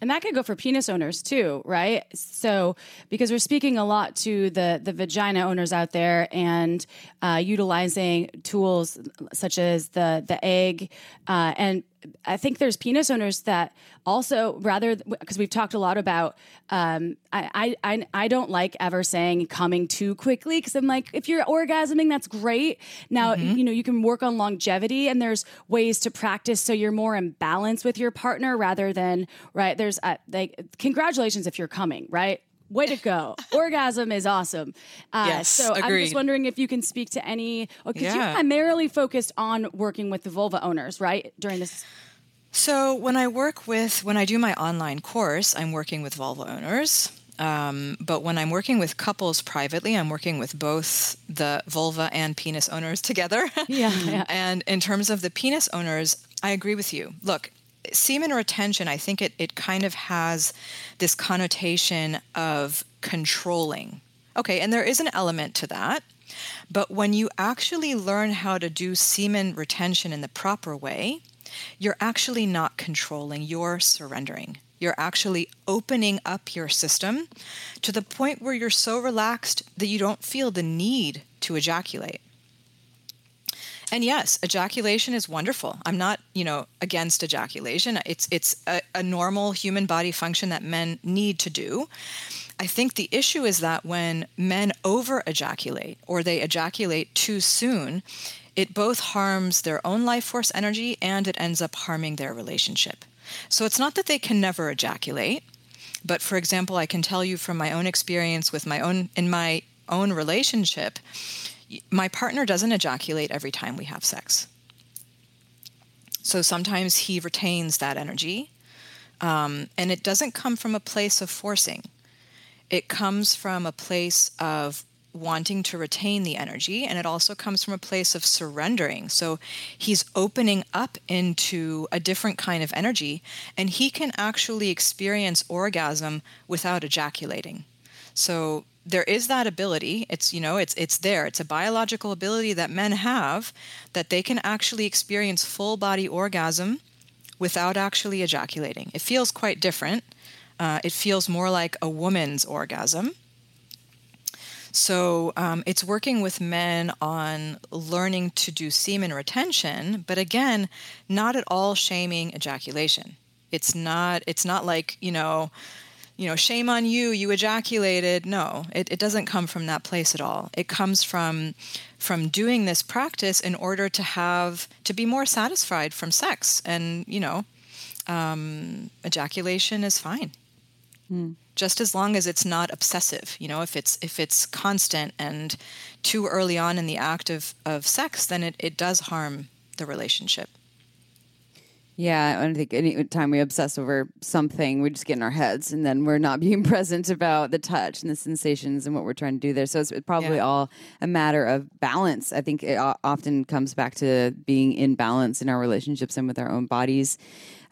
and that could go for penis owners too, right? So because we're speaking a lot to the the vagina owners out there and uh, utilizing tools such as the the egg uh, and I think there's penis owners that also rather because we've talked a lot about um, I, I I don't like ever saying coming too quickly because I'm like if you're orgasming that's great now mm-hmm. you know you can work on longevity and there's ways to practice so you're more in balance with your partner rather than right there's uh, like congratulations if you're coming right way to go. <laughs> Orgasm is awesome. Uh, yes, so agreed. I'm just wondering if you can speak to any, because yeah. you primarily focused on working with the vulva owners, right? During this. So when I work with, when I do my online course, I'm working with vulva owners. Um, but when I'm working with couples privately, I'm working with both the vulva and penis owners <laughs> together. Yeah, yeah. and in terms of the penis owners, I agree with you. Look, semen retention, I think it, it kind of has this connotation of controlling. Okay, and there is an element to that. But when you actually learn how to do semen retention in the proper way, you're actually not controlling, you're surrendering. You're actually opening up your system to the point where you're so relaxed that you don't feel the need to ejaculate. And yes, ejaculation is wonderful. I'm not, you know, against ejaculation. It's it's a, a normal human body function that men need to do. I think the issue is that when men over ejaculate or they ejaculate too soon, it both harms their own life force energy and it ends up harming their relationship. So it's not that they can never ejaculate, but for example, I can tell you from my own experience with my own in my own relationship, my partner doesn't ejaculate every time we have sex. So sometimes he retains that energy. Um, and it doesn't come from a place of forcing, it comes from a place of wanting to retain the energy. And it also comes from a place of surrendering. So he's opening up into a different kind of energy, and he can actually experience orgasm without ejaculating. So there is that ability. It's you know it's it's there. It's a biological ability that men have that they can actually experience full body orgasm without actually ejaculating. It feels quite different. Uh, it feels more like a woman's orgasm. So um, it's working with men on learning to do semen retention but again not at all shaming ejaculation. It's not it's not like you know you know, shame on you, you ejaculated. No, it, it doesn't come from that place at all. It comes from from doing this practice in order to have to be more satisfied from sex. And, you know, um, ejaculation is fine. Mm. Just as long as it's not obsessive, you know, if it's if it's constant and too early on in the act of, of sex, then it, it does harm the relationship. Yeah, I don't think any time we obsess over something, we just get in our heads, and then we're not <laughs> being present about the touch and the sensations and what we're trying to do there. So it's probably yeah. all a matter of balance. I think it often comes back to being in balance in our relationships and with our own bodies.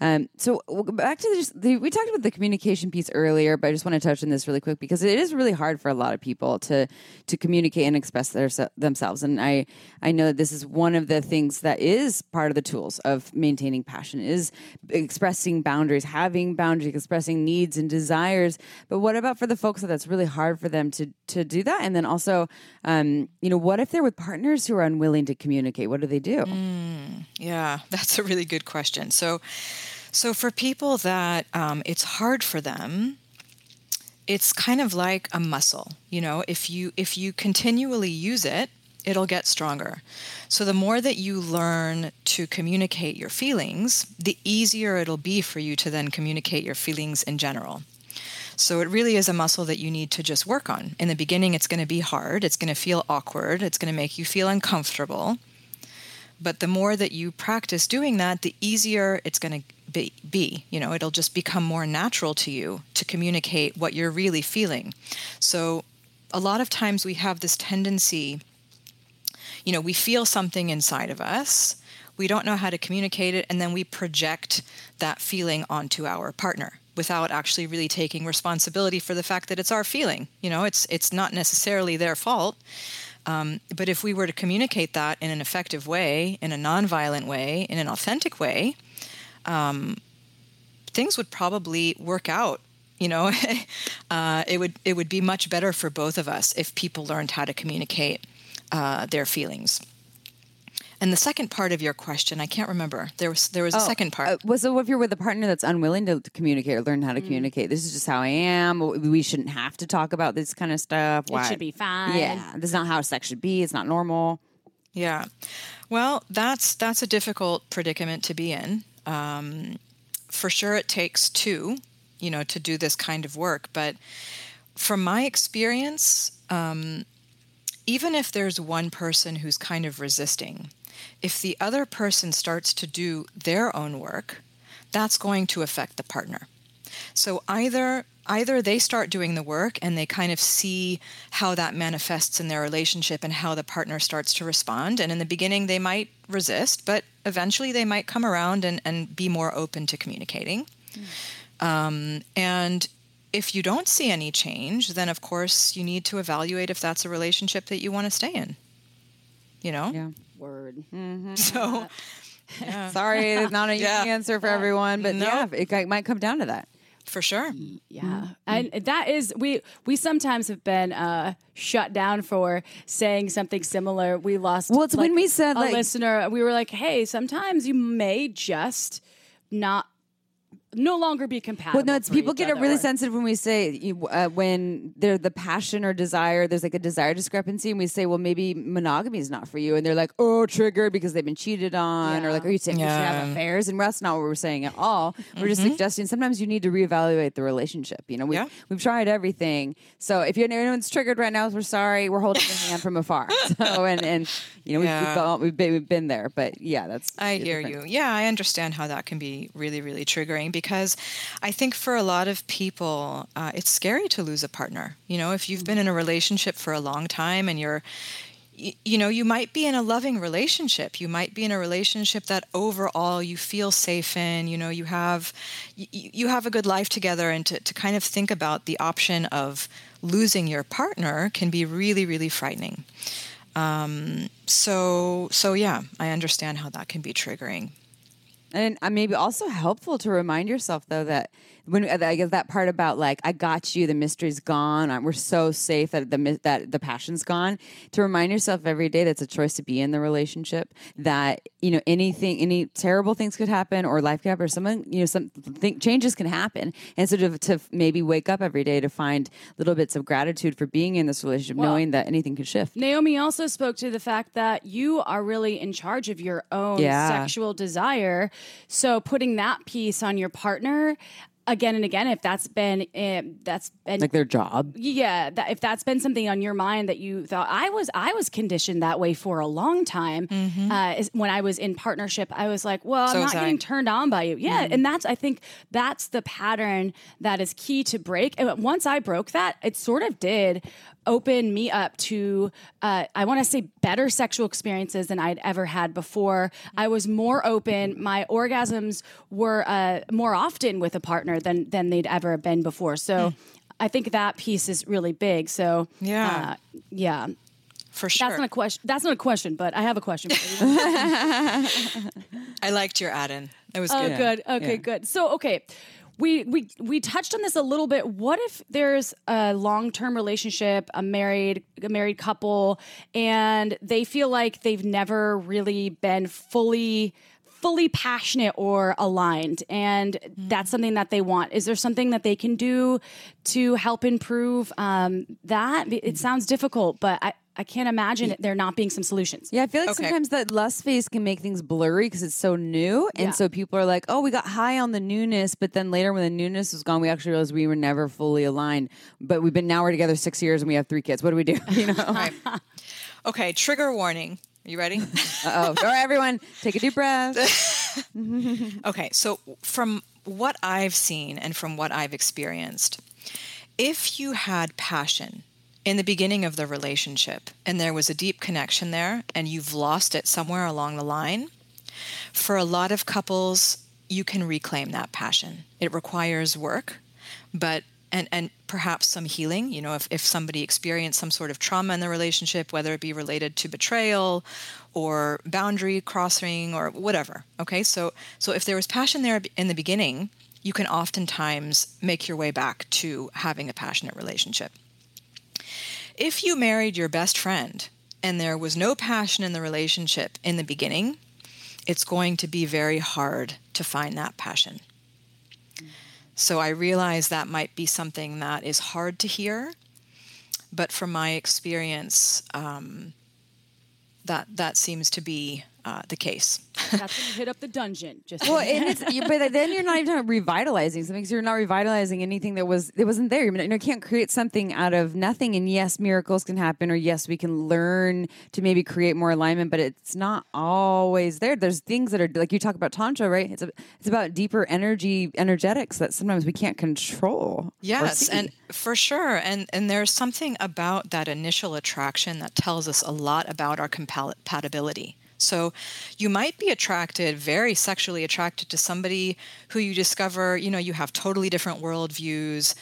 Um, so back to just the, we talked about the communication piece earlier, but I just want to touch on this really quick because it is really hard for a lot of people to to communicate and express their, themselves. And I I know that this is one of the things that is part of the tools of maintaining passion is expressing boundaries, having boundaries, expressing needs and desires. But what about for the folks that that's really hard for them to to do that? And then also, um, you know, what if they're with partners who are unwilling to communicate? What do they do? Mm, yeah, <laughs> that's a really good question. So so for people that um, it's hard for them, it's kind of like a muscle. You know, if you if you continually use it, it'll get stronger. So the more that you learn to communicate your feelings, the easier it'll be for you to then communicate your feelings in general. So it really is a muscle that you need to just work on. In the beginning, it's going to be hard. It's going to feel awkward. It's going to make you feel uncomfortable. But the more that you practice doing that, the easier it's going to be, be. You know, it'll just become more natural to you to communicate what you're really feeling. So a lot of times we have this tendency, you know, we feel something inside of us, we don't know how to communicate it, and then we project that feeling onto our partner without actually really taking responsibility for the fact that it's our feeling. You know, it's it's not necessarily their fault. Um, but if we were to communicate that in an effective way, in a nonviolent way, in an authentic way, um, things would probably work out you know <laughs> uh, it would it would be much better for both of us if people learned how to communicate uh, their feelings and the second part of your question, I can't remember. There was there was a second part. Uh, was so if you're with a partner that's unwilling to, to communicate or learn how to communicate, this is just how I am. We shouldn't have to talk about this kind of stuff. It should be fine. Yeah, this is not how sex should be. It's not normal. Yeah, well, that's that's a difficult predicament to be in. Um, for sure, it takes two, you know, to do this kind of work. But from my experience, um, even if there's one person who's kind of resisting, if the other person starts to do their own work, that's going to affect the partner. So either either they start doing the work and they kind of see how that manifests in their relationship and how the partner starts to respond. And in the beginning, they might resist, but eventually they might come around and, and be more open to communicating. Mm. Um, and if you don't see any change, then of course you need to evaluate if that's a relationship that you want to stay in. You know? Yeah. Word. Mm-hmm. So, <laughs> yeah. sorry, it's not an <laughs> easy yeah. answer for everyone, but no. yeah, it might come down to that. For sure. Yeah. Mm-hmm. And that is we we sometimes have been uh shut down for saying something similar. We lost Well, it's like, when we said a like, listener, we were like, "Hey, sometimes you may just not no longer be compatible. Well, no, it's people get other, really sensitive when we say uh, when they're the passion or desire. There's like a desire discrepancy, and we say, well, maybe monogamy is not for you, and they're like, oh, triggered because they've been cheated on, yeah. or like, are you saying yeah. you should have affairs? And that's not what we're saying at all. We're mm-hmm. just suggesting sometimes you need to reevaluate the relationship. You know, we've, yeah. we've tried everything. So if anyone's triggered right now, we're sorry. We're holding the hand from afar. <laughs> So and and you know we've, we've, gone, we've, been, we've been there, but yeah, that's. I hear different. you. Yeah, I understand how that can be really really triggering because I think for a lot of people, uh, it's scary to lose a partner. You know, if you've been in a relationship for a long time and you're, you know, you might be in a loving relationship. You might be in a relationship that overall you feel safe in. You know, you have you, you have a good life together, and to, to kind of think about the option of losing your partner can be really, really frightening. Um, so, so yeah, I understand how that can be triggering. And uh, maybe also helpful to remind yourself though that when uh, I guess that part about like I got you, the mystery's gone. We're so safe that the that the passion's gone. To remind yourself every day that's a choice to be in the relationship. That you know anything, any terrible things could happen, or life could happen, or someone you know some think, changes can happen. And so to, to maybe wake up every day to find little bits of gratitude for being in this relationship, well, knowing that anything could shift. Naomi also spoke to the fact that you are really in charge of your own yeah. sexual desire. So putting that piece on your partner, again and again if that's been uh, that's been like their job yeah that, if that's been something on your mind that you thought i was i was conditioned that way for a long time mm-hmm. uh, is, when i was in partnership i was like well so i'm not getting turned on by you yeah mm-hmm. and that's i think that's the pattern that is key to break and once i broke that it sort of did open me up to, uh, I want to say, better sexual experiences than I'd ever had before. I was more open. My orgasms were uh, more often with a partner than than they'd ever been before. So. Mm. I think that piece is really big. So yeah, uh, yeah, for sure. That's not a question. That's not a question, but I have a question for you. <laughs> <laughs> I liked your add-in. It was oh, good. good. Okay, yeah. good. So, okay, we we we touched on this a little bit. What if there's a long term relationship, a married a married couple, and they feel like they've never really been fully fully passionate or aligned and mm-hmm. that's something that they want is there something that they can do to help improve um, that it sounds difficult but I, I can't imagine there not being some solutions. Yeah, I feel like okay. sometimes that lust phase can make things blurry because it's so new, and yeah. so people are like, "Oh, we got high on the newness," but then later when the newness was gone, we actually realized we were never fully aligned. But we've been now we're together six years and we have three kids. What do we do? <laughs> You know? right. Okay, trigger warning. Are you ready? <laughs> oh, all right, everyone, take a deep breath. <laughs> okay, so from what I've seen and from what I've experienced, if you had passion in the beginning of the relationship and there was a deep connection there and you've lost it somewhere along the line, for a lot of couples, you can reclaim that passion. It requires work, but and and perhaps some healing you know if, if somebody experienced some sort of trauma in the relationship whether it be related to betrayal or boundary crossing or whatever okay so so if there was passion there in the beginning you can oftentimes make your way back to having a passionate relationship. If you married your best friend and there was no passion in the relationship in the beginning, it's going to be very hard to find that passion. So I realize that might be something that is hard to hear, but from my experience, um, that that seems to be uh, the case. <laughs> That's when you hit up the dungeon. Just Well, and it's you, but then you're not even revitalizing something. So you're not revitalizing anything that was it wasn't there. You, know, you can't create something out of nothing. And yes, miracles can happen, or yes, we can learn to maybe create more alignment. But it's not always there. There's things that are like you talk about tantra, right? It's a, it's about deeper energy, energetics that sometimes we can't control. Yes, and for sure. And and there's something about that initial attraction that tells us a lot about our compatibility. So you might be attracted, very sexually attracted to somebody who you discover, you know, you have totally different worldviews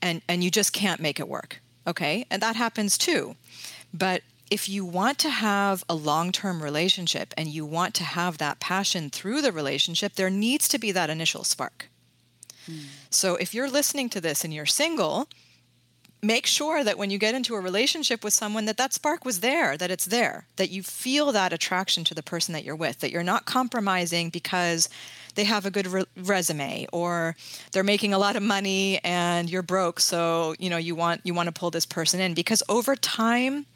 and, and you just can't make it work. Okay. And that happens too. But if you want to have a long term relationship and you want to have that passion through the relationship, there needs to be that initial spark. Hmm. So if you're listening to this and you're single, make sure that when you get into a relationship with someone that that spark was there, that it's there, that you feel that attraction to the person that you're with, that you're not compromising because they have a good re- resume or they're making a lot of money and you're broke so you know you want you want to pull this person in. Because over time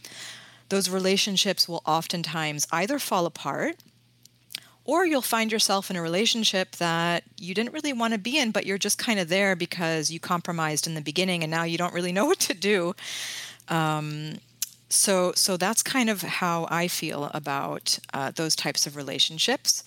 those relationships will oftentimes either fall apart or you'll find yourself in a relationship that you didn't really want to be in, but you're just kind of there because you compromised in the beginning and now you don't really <laughs> know what to do. Um, so, so that's kind of how I feel about uh, those types of relationships.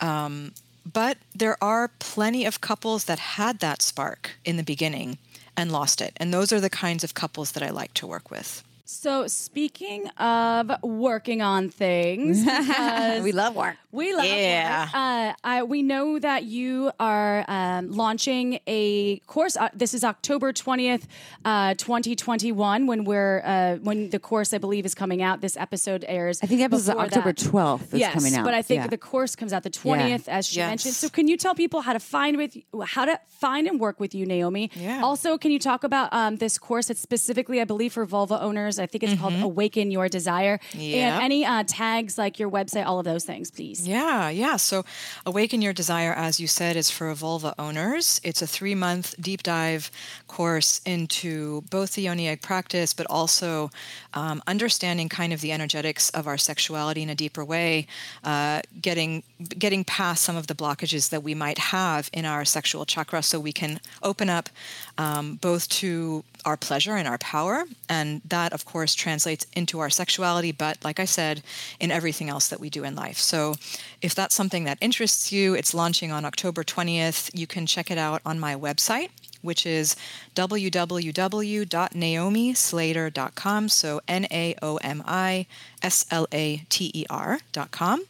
Um, but there are plenty of couples that had that spark in the beginning and lost it. And those are the kinds of couples that I like to work with. So speaking of working on things, <laughs> we love work. We love Yeah. work. Uh, I, we know that you are um, launching a course. Uh, this is October twentieth, uh, twenty twenty one. When we're uh, when the course, I believe, is coming out. This episode airs. I think episode October 12th yes, coming out. but I think Yeah. the course comes out the twentieth, as she Yes. mentioned. So, can you tell people how to find with how to find and work with you, Naomi? Yeah. Also, can you talk about um, this course? It's specifically, I believe, for vulva owners. I think it's called Awaken Your Desire. Yep. And any uh, tags like your website, all of those things, please. Yeah, yeah. So, Awaken Your Desire, as you said, is for vulva owners. It's a three month deep dive course into both the yoni egg practice, but also um, understanding kind of the energetics of our sexuality in a deeper way, uh, getting getting past some of the blockages that we might have in our sexual chakra, so we can open up um, both to our pleasure and our power, and that, of course, translates into our sexuality. But like I said, in everything else that we do in life. So, if that's something that interests you, it's launching on October 20th. You can check it out on my website, which is www.naomislater.com. So N A O M I S L A T E R.com.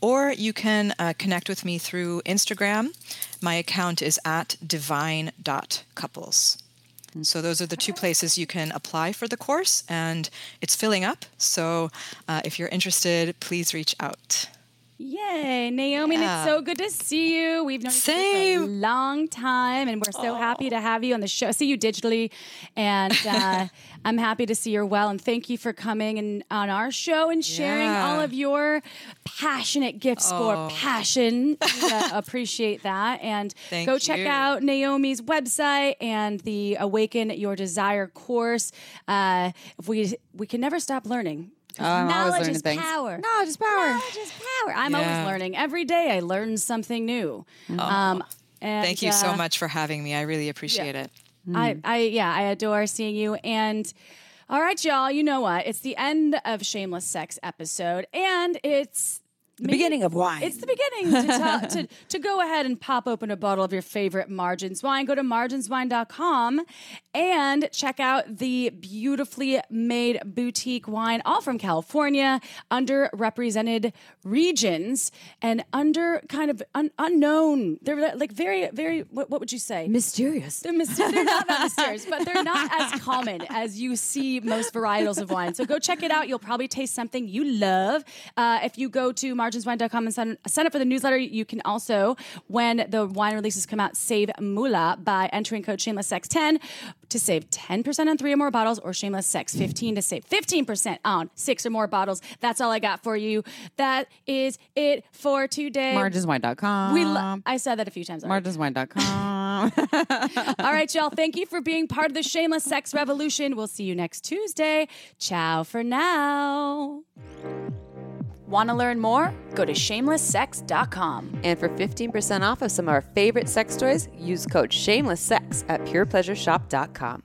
Or you can uh, connect with me through Instagram. My account is at divine.couples. So those are the two places you can apply for the course, and it's filling up. So uh, if you're interested, please reach out. Yay, Naomi, and Yeah. it's so good to see you. We've known each other for a long time, and we're so happy to have you on the show. See you digitally, and uh, <laughs> I'm happy to see you're well. And thank you for coming and on our show and sharing Yeah. all of your passionate gifts for passion. <laughs> Uh, appreciate that, and Thank go check you. out Naomi's website and the Awaken Your Desire course. Uh, if we we can never stop learning. Oh, I'm always Knowledge learning is things. power. Knowledge is power. Knowledge is power. I'm Yeah. always learning. Every day I learn something new. Um, and, Thank you so uh, much for having me. I really appreciate it. I, I, yeah, I adore seeing you. And all right, y'all, you know what? It's the end of Shameless Sex episode, and it's The beginning of wine. It's the beginning to, tell, <laughs> to, to go ahead and pop open a bottle of your favorite Margins wine. Go to marginswine.com and check out the beautifully made boutique wine, all from California, underrepresented regions and under kind of un- unknown. They're like very, very, what, what would you say? mysterious. They're, they're not that <laughs> mysterious, but they're not as common as you see most varietals of wine. So go check it out. You'll probably taste something you love. Uh, if you go to marginswine.com and sign, sign up for the newsletter. You can also, when the wine releases come out, save moolah by entering code shameless sex 10 to save 10% on three or more bottles or shameless sex 15 to save 15% on six or more bottles. That's all I got for you. That is it for today. Marginswine.com. we lo- I said that a few times already. Marginswine.com. <laughs> All right, y'all. Thank you for being part of the shameless sex revolution. We'll see you next Tuesday. Ciao for now. Want to learn more? Go to shamelesssex.com. And for 15% off of some of our favorite sex toys, use code shamelesssex at purepleasureshop.com.